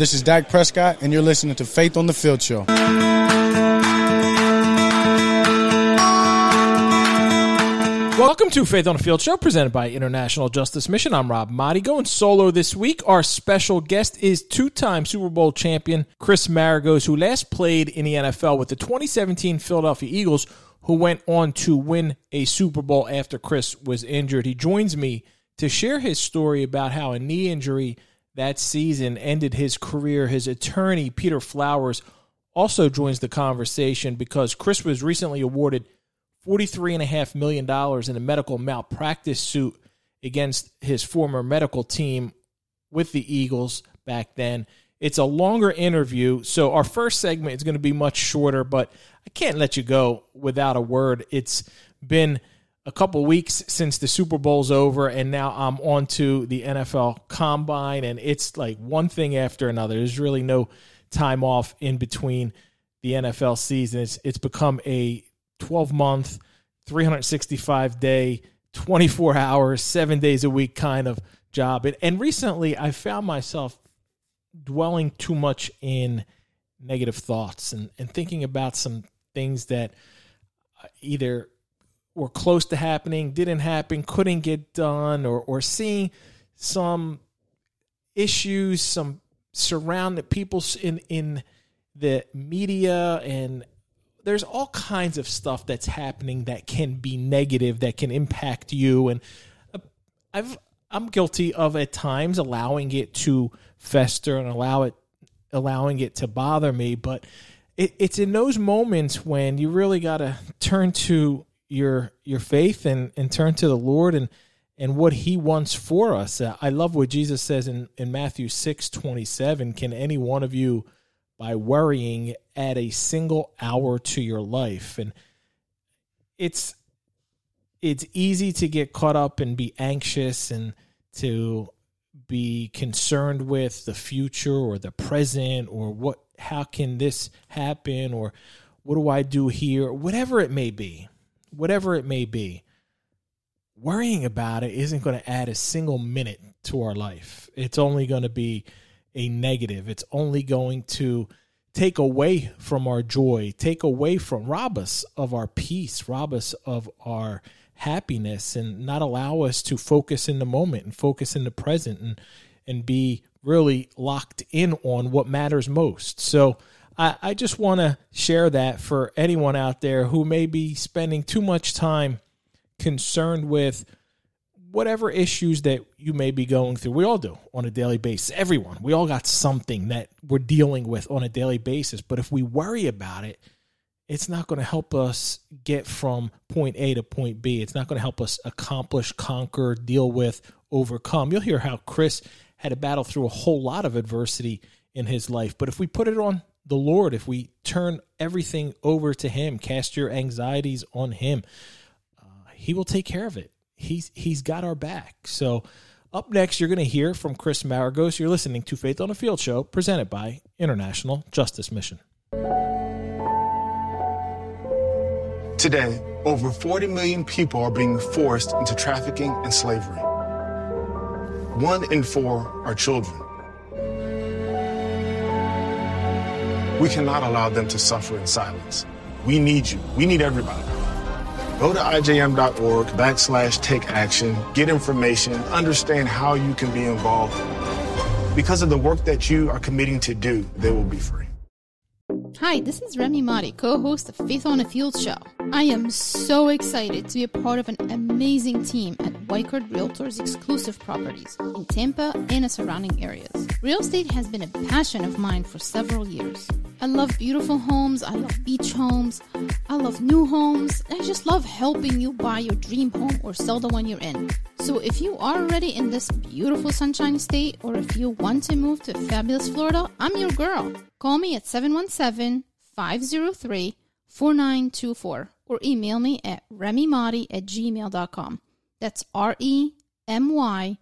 This is Dak Prescott, and you're listening to Faith on the Field Show. Welcome to Faith on the Field Show, presented by International Justice Mission. I'm Rob Maaddi. Going solo this week. Our special guest is two-time Super Bowl champion Chris Maragos, who last played in the NFL with the 2017 Philadelphia Eagles, who went on to win a Super Bowl after Chris was injured. He joins me to share his story about how a knee injury that season ended his career. His attorney, Peter Flowers, also joins the conversation because Chris was recently awarded – $43.5 million in a medical malpractice suit against his former medical team with the Eagles back then. It's a longer interview, so our first segment is going to be much shorter, but I can't let you go without a word. It's been a couple weeks since the Super Bowl's over, and now I'm on to the NFL Combine, and it's like one thing after another. There's really no time off in between the NFL season. It's it's become a 12 month, 365 day, 24 hours, seven days a week kind of job. And, and recently I found myself dwelling too much in negative thoughts and, and thinking about some things that uh, either were close to happening, didn't happen, couldn't get done, or, or seeing some issues, some surrounding people in, in the media and there's all kinds of stuff that's happening that can be negative that can impact you and uh, I've I'm guilty of at times allowing it to fester and allow it allowing it to bother me but it, it's in those moments when you really got to turn to your your faith and and turn to the Lord and and what he wants for us. Uh, I love what Jesus says in in Matthew 6:27, can any one of you by worrying add a single hour to your life? And it's it's easy to get caught up and be anxious and to be concerned with the future or the present or what how can this happen or what do I do here? Whatever it may be whatever it may be worrying about it isn't going to add a single minute to our life it's only going to be a negative. It's only going to take away from our joy, take away from, rob us of our peace, rob us of our happiness, and not allow us to focus in the moment and focus in the present and, and be really locked in on what matters most. So, I, I just want to share that for anyone out there who may be spending too much time concerned with whatever issues that you may be going through. We all do on a daily basis. Everyone. We all got something that we're dealing with on a daily basis. But if we worry about it, it's not going to help us get from point A to point B. It's not going to help us accomplish, conquer, deal with, overcome. You'll hear how Chris had to battle through a whole lot of adversity in his life. But if we put it on the Lord, if we turn everything over to Him, cast your anxieties on Him, uh, He will take care of it he's he's got our back. So up next, you're going to hear from Chris Maragos. You're listening to Faith on the Field show presented by International Justice Mission. Today, over 40 million people are being forced into trafficking and slavery. One in four are children. We cannot allow them to suffer in silence. We need you. We need everybody. Go to ijm.org backslash take action, get information, understand how you can be involved. Because of the work that you are committing to do, they will be free. Hi, this is Remy Maaddi, co-host of Faith on the Field show. I am so excited to be a part of an amazing team Weichert Realtors exclusive properties in Tampa and the surrounding areas. Real estate has been a passion of mine for several years. I love beautiful homes, I love beach homes, I love new homes. I just love helping you buy your dream home or sell the one you're in. So if you are already in this beautiful sunshine state or if you want to move to fabulous Florida, I'm your girl. Call me at 717 503 4924 or email me at remymaaddi at gmail.com. That's R E M Y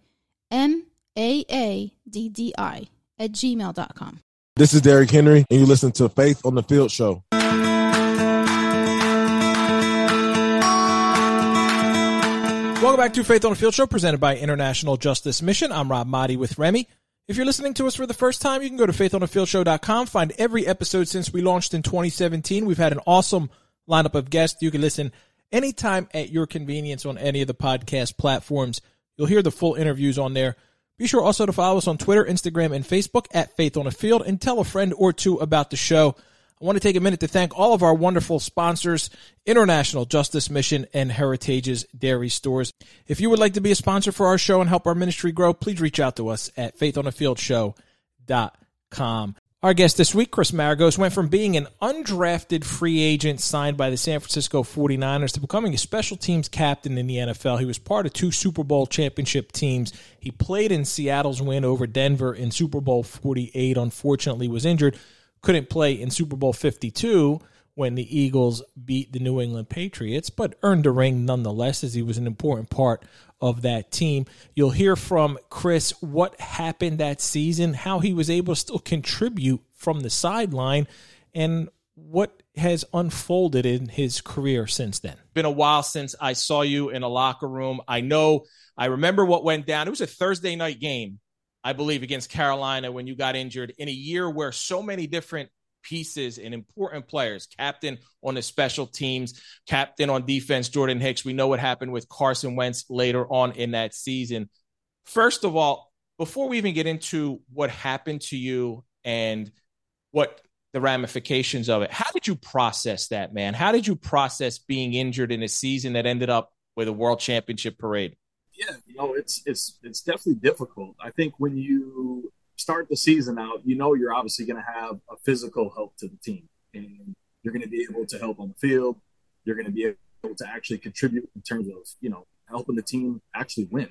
M A A D D I at gmail.com. This is Derrick Henry, and you listen to Faith on the Field Show. Welcome back to Faith on the Field Show, presented by International Justice Mission. I'm Rob Maaddi with Remy. If you're listening to us for the first time, you can go to faithonthefieldshow.com, find every episode since we launched in 2017. We've had an awesome lineup of guests. You can listen anytime at your convenience on any of the podcast platforms. You'll hear the full interviews on there. Be sure also to follow us on Twitter, Instagram, and Facebook at Faith on the Field and tell a friend or two about the show. I want to take a minute to thank all of our wonderful sponsors, International Justice Mission and Heritage's Dairy Stores. If you would like to be a sponsor for our show and help our ministry grow, please reach out to us at faithonthefieldshow.com. Our guest this week, Chris Maragos, went from being an undrafted free agent signed by the San Francisco 49ers to becoming a special teams captain in the NFL. He was part of two Super Bowl championship teams. He played in Seattle's win over Denver in Super Bowl 48, unfortunately was injured, couldn't play in Super Bowl 52 when the Eagles beat the New England Patriots, but earned a ring nonetheless as he was an important part of that team. You'll hear from Chris what happened that season, how he was able to still contribute from the sideline, and what has unfolded in his career since then. Been a while since I saw you in a locker room. I know I remember what went down. It was a Thursday night game, I believe, against Carolina when you got injured in a year where so many different pieces and important players. Captain on the special teams, captain on defense, Jordan Hicks. We know what happened with Carson Wentz later on in that season. First of all, before we even get into what happened to you and what the ramifications of it, how did you process that, man? How did you process being injured in a season that ended up with a world championship parade? Yeah, you know, it's it's it's definitely difficult. I think when you start the season out, you know you're obviously going to have a physical help to the team, and you're going to be able to help on the field. You're going to be able to actually contribute in terms of you know helping the team actually win.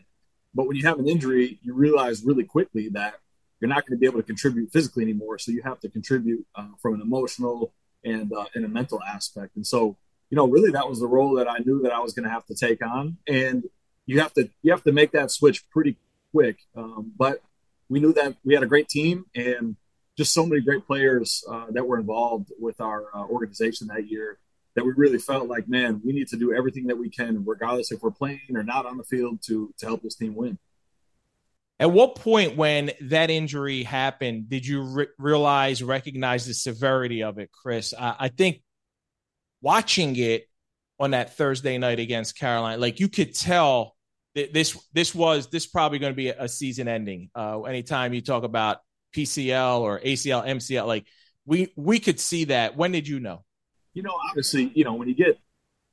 But when you have an injury, you realize really quickly that you're not going to be able to contribute physically anymore. So you have to contribute uh, from an emotional and uh, a mental aspect. And so you know really that was the role that I knew that I was going to have to take on, and you have to you have to make that switch pretty quick. Um, but we knew that we had a great team and just so many great players uh, that were involved with our uh, organization that year that we really felt like, man, we need to do everything that we can, regardless if we're playing or not on the field, to to help this team win. At what point, when that injury happened, did you re- realize, recognize the severity of it, Chris? I, I think watching it on that Thursday night against Carolina, like you could tell this this was this probably going to be a season ending. Uh, anytime you talk about PCL or ACL, MCL, like we we could see that. When did you know? You know, obviously, you know when you get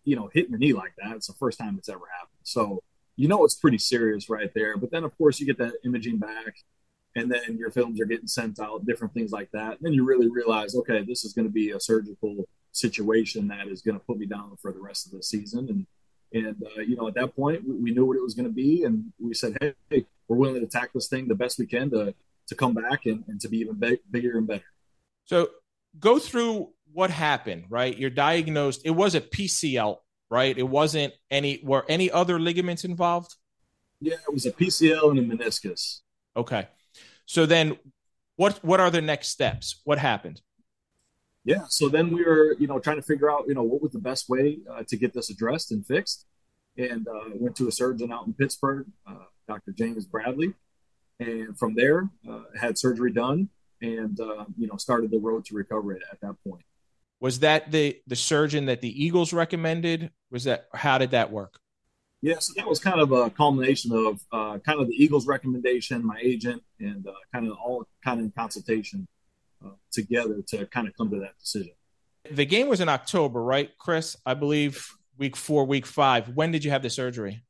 you know hitting the knee like that, it's the first time it's ever happened. So you know it's pretty serious right there. But then of course you get that imaging back, and then your films are getting sent out, different things like that. And then you really realize, okay, this is going to be a surgical situation that is going to put me down for the rest of the season and and uh, you know, at that point, we, we knew what it was going to be, and we said, "Hey, hey, we're willing to tackle this thing the best we can to to come back and, and to be even big, bigger and better." So, go through what happened. Right, you're diagnosed. It was a PCL, right? It wasn't any. Were any other ligaments involved? Yeah, it was a PCL and a meniscus. Okay, so then, what what are the next steps? What happened? Yeah, so then we were, you know, trying to figure out, you know, what was the best way uh, to get this addressed and fixed. And uh, went to a surgeon out in Pittsburgh, uh, Dr. James Bradley, and from there uh, had surgery done, and uh, you know started the road to recovery at that point. Was that the the surgeon that the Eagles recommended? Was that how did that work? Yeah, so that was kind of a culmination of uh, kind of the Eagles recommendation, my agent, and kind of all kind of in consultation uh, together to kind of come to that decision. The game was in October, right, Chris? I believe week four, week five. When did you have the surgery?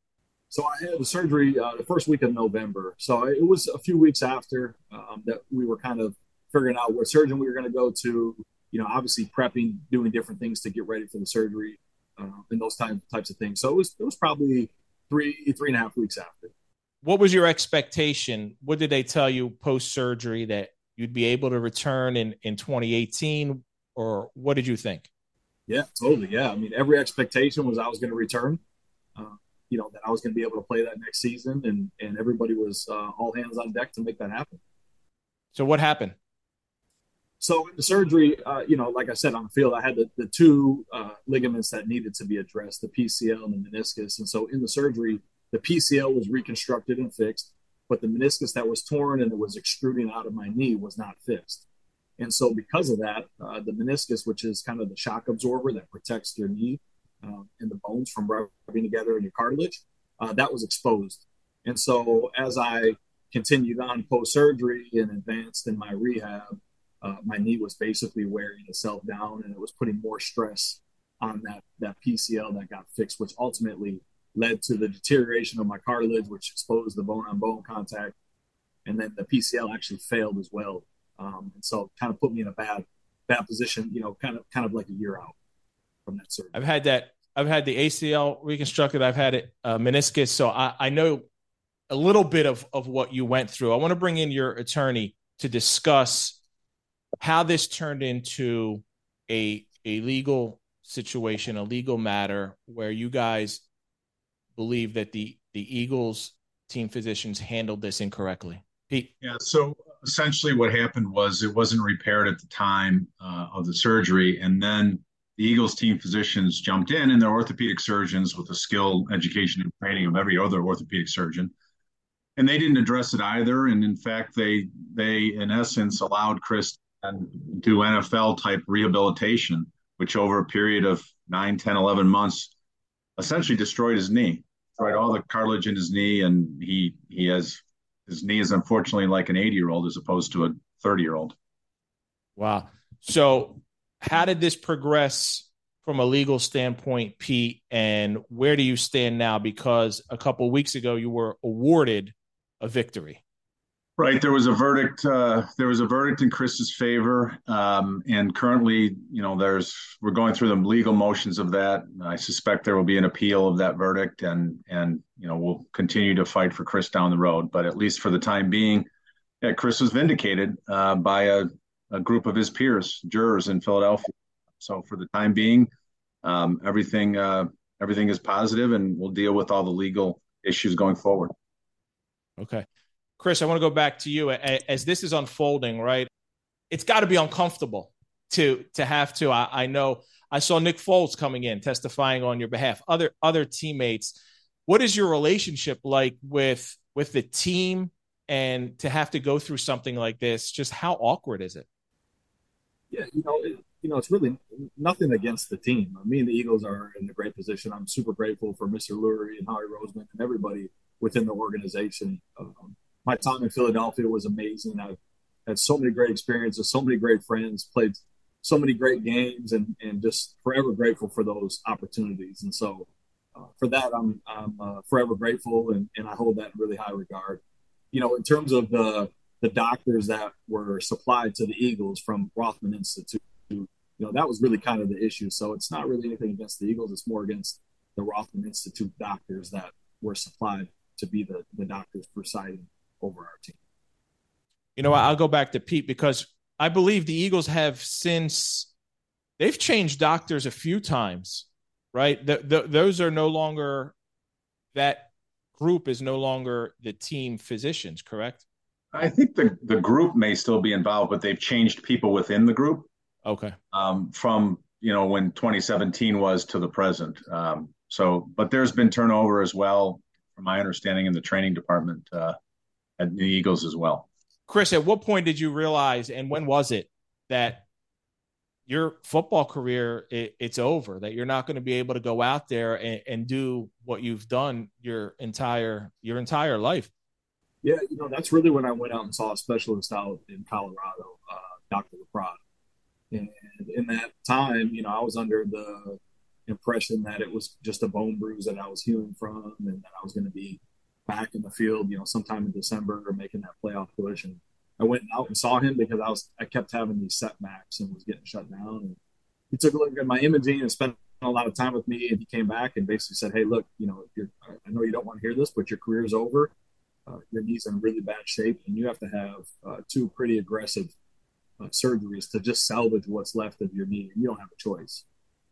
So I had the surgery uh, the first week of November. So it was a few weeks after um, that we were kind of figuring out what surgeon we were going to go to. You know, obviously prepping, doing different things to get ready for the surgery, uh, and those types types of things. So it was it was probably three three and a half weeks after. What was your expectation? What did they tell you post surgery that you'd be able to return in in 2018 or what did you think? Yeah totally yeah. I mean every expectation was i was going to return uh, you know that i was going to be able to play that next season and and everybody was uh, all hands on deck to make that happen. So what happened? So in the surgery uh, you know like i said on the field i had the, the two uh, ligaments that needed to be addressed the pcl and the meniscus. And so in the surgery the pcl was reconstructed and fixed but the meniscus that was torn and it was extruding out of my knee was not fixed. And so, because of that, uh, the meniscus, which is kind of the shock absorber that protects your knee uh, and the bones from rubbing together in your cartilage, uh, that was exposed. And so, as I continued on post surgery and advanced in my rehab, uh, my knee was basically wearing itself down, and it was putting more stress on that that PCL that got fixed, which ultimately led to the deterioration of my cartilage, which exposed the bone on bone contact, and then the PCL actually failed as well, um, and so kind of put me in a bad bad position, you know, kind of kind of like a year out from that surgery. I've had that. I've had the ACL reconstructed. I've had it uh, meniscus, so I, I know a little bit of of what you went through. I want to bring in your attorney to discuss how this turned into a a legal situation, a legal matter where you guys believe that the the Eagles team physicians handled this incorrectly. Pete. Yeah. So essentially, what happened was it wasn't repaired at the time uh, of the surgery, and then the Eagles team physicians jumped in, and they're orthopedic surgeons with the skill, education, and training of every other orthopedic surgeon. And they didn't address it either. And in fact, they they in essence allowed Chris to do NFL type rehabilitation, which over a period of 9, 10, 11 months essentially destroyed his knee, destroyed all the cartilage in his knee, and he he has his knee is unfortunately like an 80 year old as opposed to a 30 year old. Wow. So how did this progress from a legal standpoint, Pete? And where do you stand now? Because a couple weeks ago you were awarded a victory. Right. There was a verdict. Uh, there was a verdict in Chris's favor, um, and currently, you know, there's we're going through the legal motions of that. I suspect there will be an appeal of that verdict, and and you know we'll continue to fight for Chris down the road. But at least for the time being, yeah, Chris was vindicated uh, by a, a group of his peers, jurors in Philadelphia. So for the time being, um, everything uh, everything is positive, and we'll deal with all the legal issues going forward. Okay. Chris, I want to go back to you as this is unfolding, right? It's got to be uncomfortable to to have to. I, I, know I saw Nick Foles coming in testifying on your behalf. Other other teammates. What is your relationship like with with the team and to have to go through something like this? Just how awkward is it? Yeah, you know, it, you know, it's really nothing against the team. Me and the Eagles are in a great position. I'm super grateful for Mr. Lurie and Howie Roseman and everybody within the organization. Um, my time in Philadelphia was amazing. I had so many great experiences, so many great friends, played so many great games, and and just forever grateful for those opportunities. And so, uh, for that, I'm I'm uh, forever grateful, and, and I hold that in really high regard. You know, in terms of the the doctors that were supplied to the Eagles from Rothman Institute, you know, that was really kind of the issue. So it's not really anything against the Eagles; it's more against the Rothman Institute doctors that were supplied to be the the doctors presiding over our team. You know, I'll go back to Pete because I believe the Eagles have since they've changed doctors a few times, right? The, the, those are no longer that group is no longer the team physicians, correct? I think the the group may still be involved, but they've changed people within the group. Okay. Um, from you know when 2017 was to the present. Um, so, but there's been turnover as well, from my understanding, in the training department. Uh, at the Eagles as well. Chris, at what point did you realize, and when was it, that your football career it, it's over? That you're not going to be able to go out there and, and, do what you've done your entire your entire life? Yeah, you know that's really when I went out and saw a specialist out in Colorado, uh, Dr. LaPrade. And in that time, you know, I was under the impression that it was just a bone bruise that I was healing from, and that I was going to be back in the field, you know, sometime in December or making that playoff push. And I went out and saw him because I was I kept having these setbacks and was getting shut down. And he took a look at my imaging and spent a lot of time with me. And he came back and basically said, "Hey, look, you know, I know you don't want to hear this, but your career is over. Uh, your knee's in really bad shape, and you have to have uh, two pretty aggressive uh, surgeries to just salvage what's left of your knee. You don't have a choice."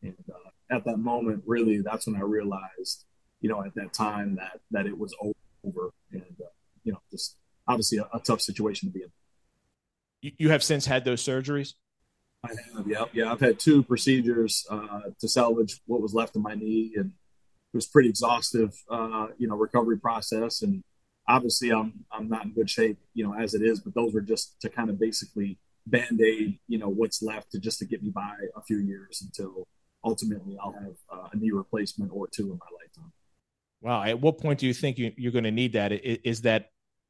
And uh, at that moment, really, that's when I realized, you know, at that time that that it was over over, and uh, you know, just obviously a, a, tough situation to be in. You have since had those surgeries. I have, yeah, yeah. I've had two procedures uh, to salvage what was left of my knee, and it was pretty exhaustive, uh, you know, recovery process. And obviously I'm I'm not in good shape, you know, as it is. But those were just to kind of basically band aid, you know, what's left to just to get me by a few years until ultimately I'll have uh, a knee replacement or two in my lifetime. Wow. At what point do you think you, are going to need that? Is that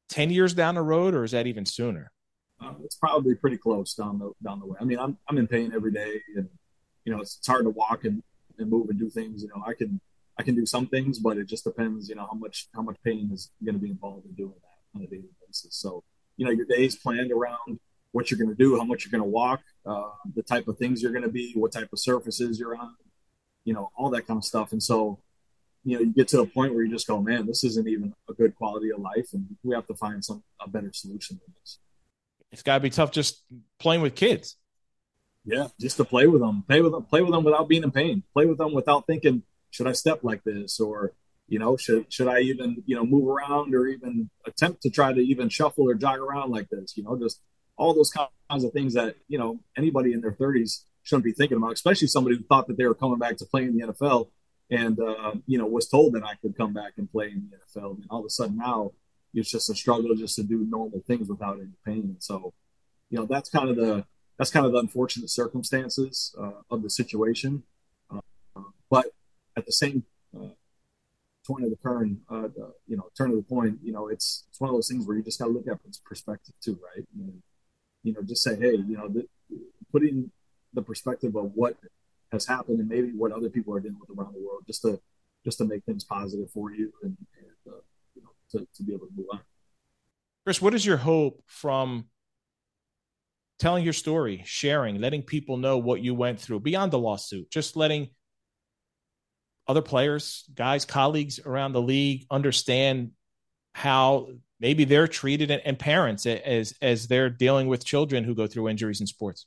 10 years down the road or is that even sooner? Uh, it's probably pretty close down the, down the way. I mean, I'm, I'm in pain every day and, you know, it's, it's hard to walk and, and move and do things. You know, I can, I can do some things, but it just depends, you know, how much, how much pain is going to be involved in doing that on a daily basis. So, you know, your days planned around what you're going to do, how much you're going to walk, uh, the type of things you're going to be, what type of surfaces you're on, you know, all that kind of stuff. And so, you know, you get to a point where you just go, man, this isn't even a good quality of life, and we have to find some a better solution than this. It's got to be tough just playing with kids. Yeah, just to play with them, play with them, play with them without being in pain, play with them without thinking, should I step like this, or you know, should should I even you know move around or even attempt to try to even shuffle or jog around like this? You know, just all those kinds of things that you know anybody in their 30s shouldn't be thinking about, especially somebody who thought that they were coming back to play in the NFL and uh, you know was told that I could come back and play in the NFL. And all of a sudden now it's just a struggle just to do normal things without any pain. So, you know, that's kind of the that's kind of the unfortunate circumstances uh, of the situation. Uh, but at the same uh, point of the turn, uh, the, you know, turn of the point, you know, it's it's one of those things where you just got to look at perspective too, right? And, you know, just say, hey, you know, putting the perspective of what has happened and maybe what other people are dealing with around the world, just to just to make things positive for you and, and uh, you know to, to be able to move on. Chris, what is your hope from telling your story, sharing, letting people know what you went through beyond the lawsuit, just letting other players, guys, colleagues around the league understand how maybe they're treated and, and parents as as they're dealing with children who go through injuries in sports.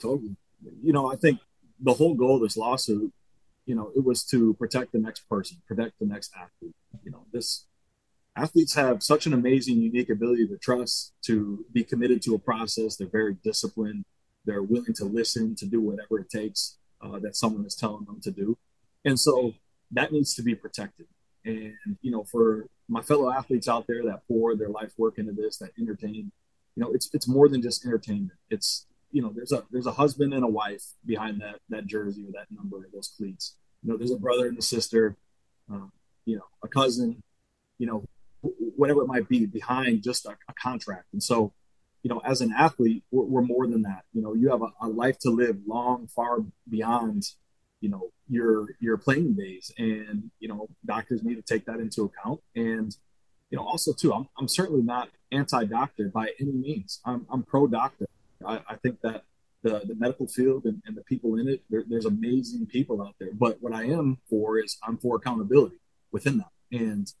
Totally. You know, I think the whole goal of this lawsuit, you know, it was to protect the next person, protect the next athlete. You know, this athletes have such an amazing, unique ability to trust, to be committed to a process. They're very disciplined. They're willing to listen, to do whatever it takes uh, that someone is telling them to do. And so that needs to be protected. And, you know, for my fellow athletes out there that pour their life work into this, that entertain, you know, it's, it's more than just entertainment. It's, you know, there's a, there's a husband and a wife behind that, that jersey or that number or those cleats. You know, there's a brother and a sister, uh, you know, a cousin, you know, whatever it might be behind just a, a contract. And so, you know, as an athlete, we're, we're more than that. You know, you have a, a, life to live long, far beyond, you know, your your playing days, and you know, doctors need to take that into account. And you know, also too, I'm I'm certainly not anti-doctor by any means. I'm I'm pro-doctor. I, I think that the the medical field and, and the people in it, there, there's amazing people out there. But what I am for is I'm for accountability within that, and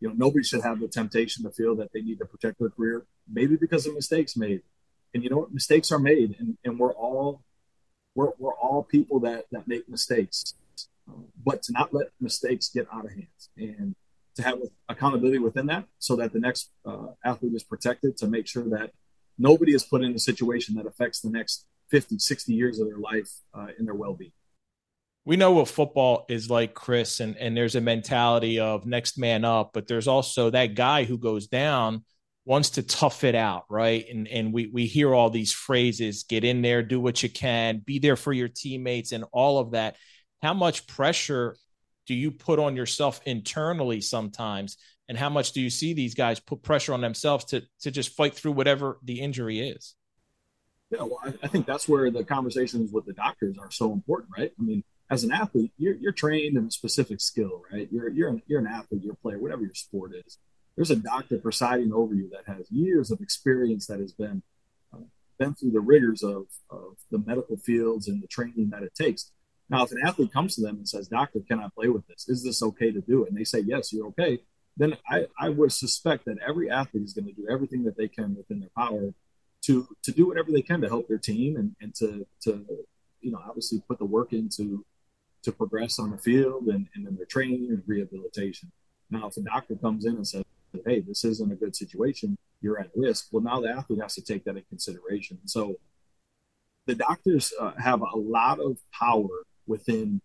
you know, nobody should have the temptation to feel that they need to protect their career, maybe because of mistakes made. And you know what? Mistakes are made, and, and we're all we're, we're all people that that make mistakes. but to not let mistakes get out of hands and to have accountability within that, so that the next uh, athlete is protected, to make sure that nobody is put in a situation that affects the next 50, 60 years of their life uh, in their well-being we know what football is like, Chris, and, and there's a mentality of next man up, but there's also that guy who goes down wants to tough it out, right? And and we we hear all these phrases, get in there, do what you can, be there for your teammates and all of that. How much pressure do you put on yourself internally sometimes? And how much do you see these guys put pressure on themselves to to just fight through whatever the injury is? Yeah, well, I, I think that's where the conversations with the doctors are so important, right? I mean, as an athlete, you're, you're trained in a specific skill, right? You're, you're, an, you're an athlete, you're a player, whatever your sport is. There's a doctor presiding over you that has years of experience that has been uh, been through the rigors of, of the medical fields and the training that it takes. Now, if an athlete comes to them and says, Doctor, can I play with this? Is this okay to do? And they say, Yes, you're okay. Then I, I would suspect that every athlete is going to do everything that they can within their power to to do whatever they can to help their team and, and to to you know obviously put the work into to progress on the field and, and in their training and rehabilitation. Now, if a doctor comes in and says, hey, this isn't a good situation, you're at risk, well, now the athlete has to take that in consideration. So the doctors uh, have a lot of power within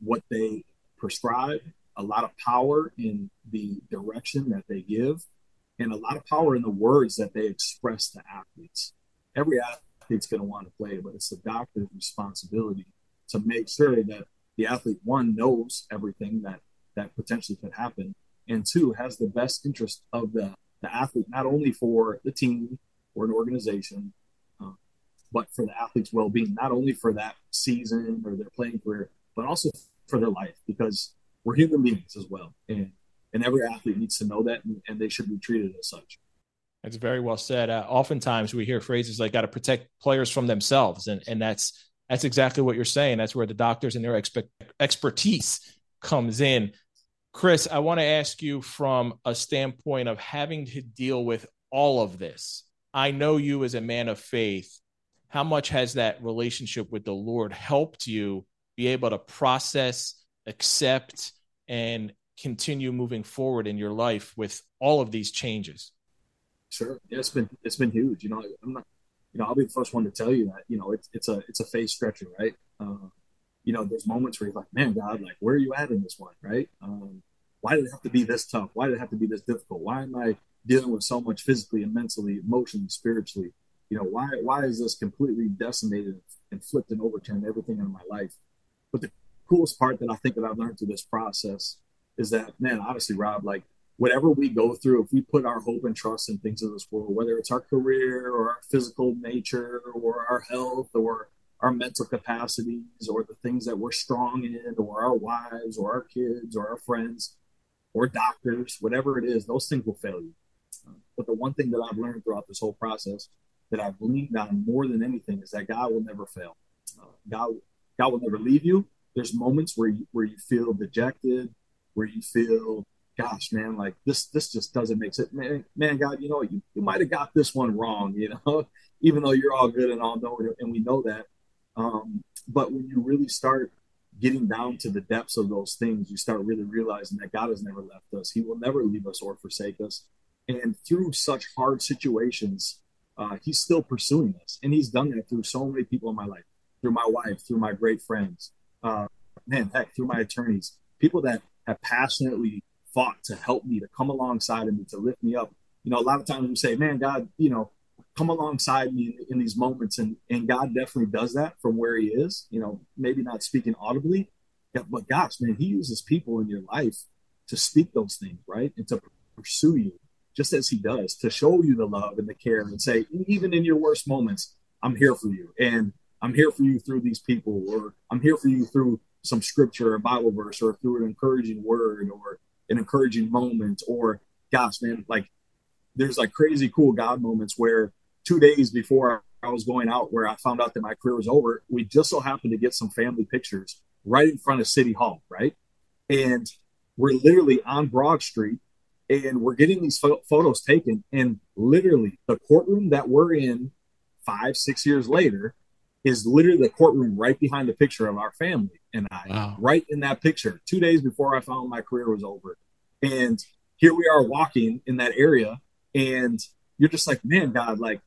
what they prescribe, a lot of power in the direction that they give. and a lot of power in the words that they express to athletes. Every athlete's going to want to play, but it's the doctor's responsibility to make sure that the athlete one knows everything that that potentially could happen, and two has the best interest of the the athlete, not only for the team or an organization, uh, but for the athlete's well being, not only for that season or their playing career, but also for their life, because we're human beings as well, and and every athlete needs to know that, and, and they should be treated as such. That's very well said. Uh, oftentimes we hear phrases like "got to protect players from themselves," and and that's that's exactly what you're saying. That's where the doctors and their expe- expertise comes in. Chris, I want to ask you from a standpoint of having to deal with all of this. I know you as a man of faith. How much has that relationship with the Lord helped you be able to process, accept, and continue moving forward in your life with all of these changes? Sure. Yeah, it's been it's been huge. You know, I'm not you know, I'll be the first one to tell you that, you know, it's it's a it's a phase stretcher, right? Uh, you know, there's moments where you're like, man, God, like, where are you at in this one, right? Um, why did it have to be this tough? Why did it have to be this difficult? Why am I dealing with so much physically and mentally, emotionally, spiritually? You know, why why is this completely decimated and flipped and overturned everything in my life? But the coolest part that I think that I've learned through this process is that, man, honestly, Rob, like whatever we go through, if we put our hope and trust in things of this world, whether it's our career or our physical nature or our health or our mental capacities or the things that we're strong in or our wives or our kids or our friends or doctors, whatever it is, those things will fail you. But the one thing that I've learned throughout this whole process that I've leaned on more than anything is that God will never fail. Uh, God, God will never leave you. There's moments where you, where you feel dejected, where you feel gosh, man, like this, this just doesn't make sense. Man, man God, you know, you, you might have got this one wrong, you know, even though you're all good and all knowing, and we know that. Um, but when you really start getting down to the depths of those things, you start really realizing that God has never left us. He will never leave us or forsake us. And through such hard situations, uh, He's still pursuing us. And He's done that through so many people in my life, through my wife, through my great friends, uh, man, heck, through my attorneys, people that have passionately fought to help me, to come alongside of me, to lift me up. You know, a lot of times we say, man, God, you know, come alongside me in, in, these moments. And, and God definitely does that from where he is, you know, maybe not speaking audibly, but gosh, man, he uses people in your life to speak those things, right? And to pursue you just as he does, to show you the love and the care and say, even in your worst moments, I'm here for you. And I'm here for you through these people, or I'm here for you through some scripture or Bible verse, or through an encouraging word, or an encouraging moment or gosh man like there's like crazy cool god moments where two days before i was going out where i found out that my career was over we just so happened to get some family pictures right in front of city hall right? And we're literally on broad street and we're getting these pho- photos taken and literally the courtroom that we're in five six years later is literally the courtroom right behind the picture of our family and I, wow. right in that picture, two days before I found my career was over. And here we are walking in that area, and you're just like, man, God, like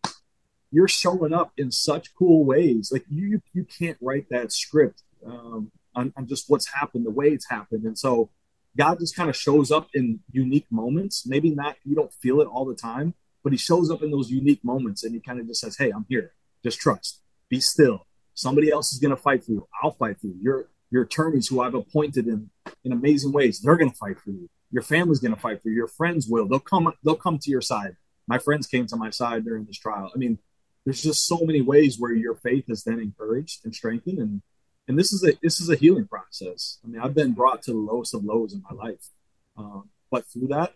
you're showing up in such cool ways. Like you, you can't write that script um, on, on just what's happened, the way it's happened, and so God just kind of shows up in unique moments. Maybe not, you don't feel it all the time, but He shows up in those unique moments, and He kind of just says, "Hey, I'm here. Just trust. Be still. Somebody else is going to fight for you. I'll fight for you. Your your attorneys, who I've appointed in in amazing ways, they're going to fight for you. Your family's going to fight for you. Your friends will. They'll come. They'll come to your side. My friends came to my side during this trial. I mean, there's just so many ways where your faith is then encouraged and strengthened, and and this is a this is a healing process. I mean, I've been brought to the lowest of lows in my life, um, but through that,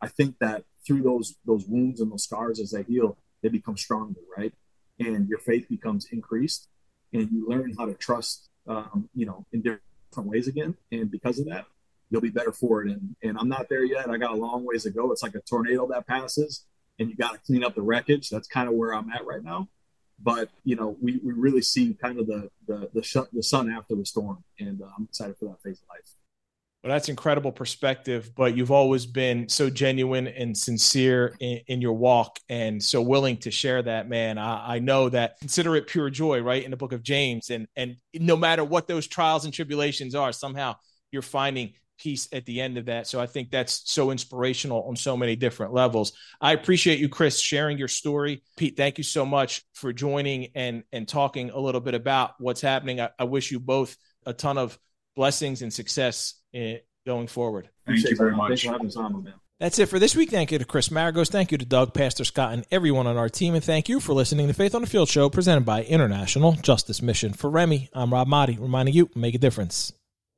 I think that through those those wounds and those scars as they heal, they become stronger, right? And your faith becomes increased, and you learn how to trust, um, you know, in different ways again. And because of that, you'll be better for it. And, and I'm not there yet. I got a long ways to go. It's like a tornado that passes and you got to clean up the wreckage. That's kind of where I'm at right now. But, you know, we, we really see kind of the, the, the, sh- the sun after the storm. And uh, I'm excited for that phase of life. Well, that's incredible perspective, but you've always been so genuine and sincere in, in your walk and so willing to share that, man. I, I, know that consider it pure joy, right? In the book of James. And, and no matter what those trials and tribulations are, somehow you're finding peace at the end of that. So I think that's so inspirational on so many different levels. I appreciate you, Chris, sharing your story. Pete, thank you so much for joining and and talking a little bit about what's happening. I, I wish you both a ton of blessings and success in, going forward. Thank you very much. That's it for this week. Thank you to Chris Maragos. Thank you to Doug, Pastor Scott, and everyone on our team. And thank you for listening to Faith on the Field show presented by International Justice Mission. For Remy, I'm Rob Maaddi, reminding you, make a difference.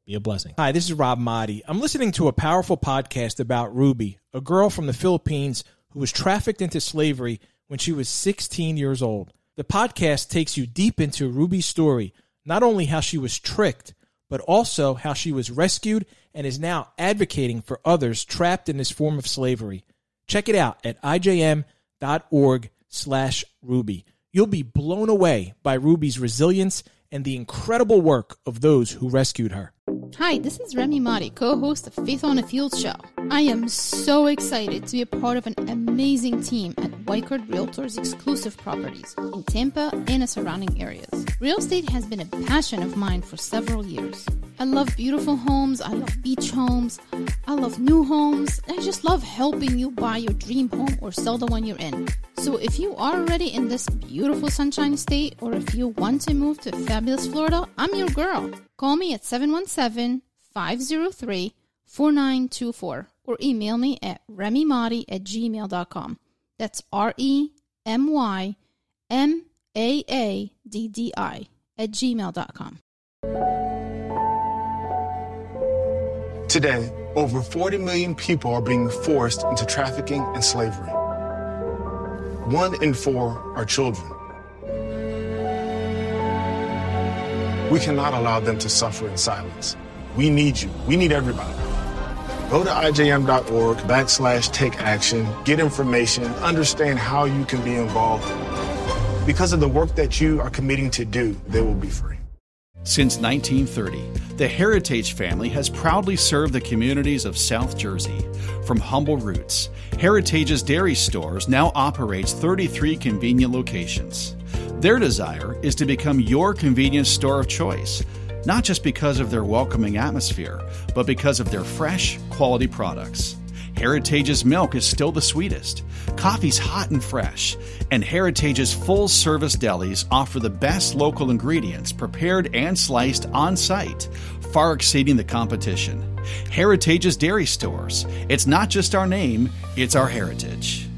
Be a blessing. Hi, this is Rob Maaddi. I'm listening to a powerful podcast about Ruby, a girl from the Philippines who was trafficked into slavery when she was 16 years old. The podcast takes you deep into Ruby's story, not only how she was tricked, but also how she was rescued and is now advocating for others trapped in this form of slavery. Check it out at ijm.org slash Ruby. You'll be blown away by Ruby's resilience and the incredible work of those who rescued her. Hi, this is Remy Maaddi, co-host of Faith on the Field show. I am so excited to be a part of an amazing team at Weichert Realtors exclusive properties in Tampa and the surrounding areas. Real estate has been a passion of mine for several years. I love beautiful homes, I love beach homes, I love new homes. I just love helping you buy your dream home or sell the one you're in. So if you are already in this beautiful sunshine state or if you want to move to fabulous Florida, I'm your girl. Call me at 717 503 4924 or email me at remymaaddi at gmail.com. That's R E M Y M A A D D I at gmail.com. Today, over 40 million people are being forced into trafficking and slavery. One in four are children. We cannot allow them to suffer in silence. We need you. We need everybody. Go to ijm.org backslash take action, get information, understand how you can be involved. Because of the work that you are committing to do, they will be free. Since 1930, the Heritage family has proudly served the communities of South Jersey. From humble roots, Heritage's dairy stores now operates 33 convenient locations. Their desire is to become your convenience store of choice, not just because of their welcoming atmosphere, but because of their fresh, quality products. Heritage's milk is still the sweetest, coffee's hot and fresh, and Heritage's full service delis offer the best local ingredients prepared and sliced on site, far exceeding the competition. Heritage's dairy stores. It's not just our name, it's our heritage.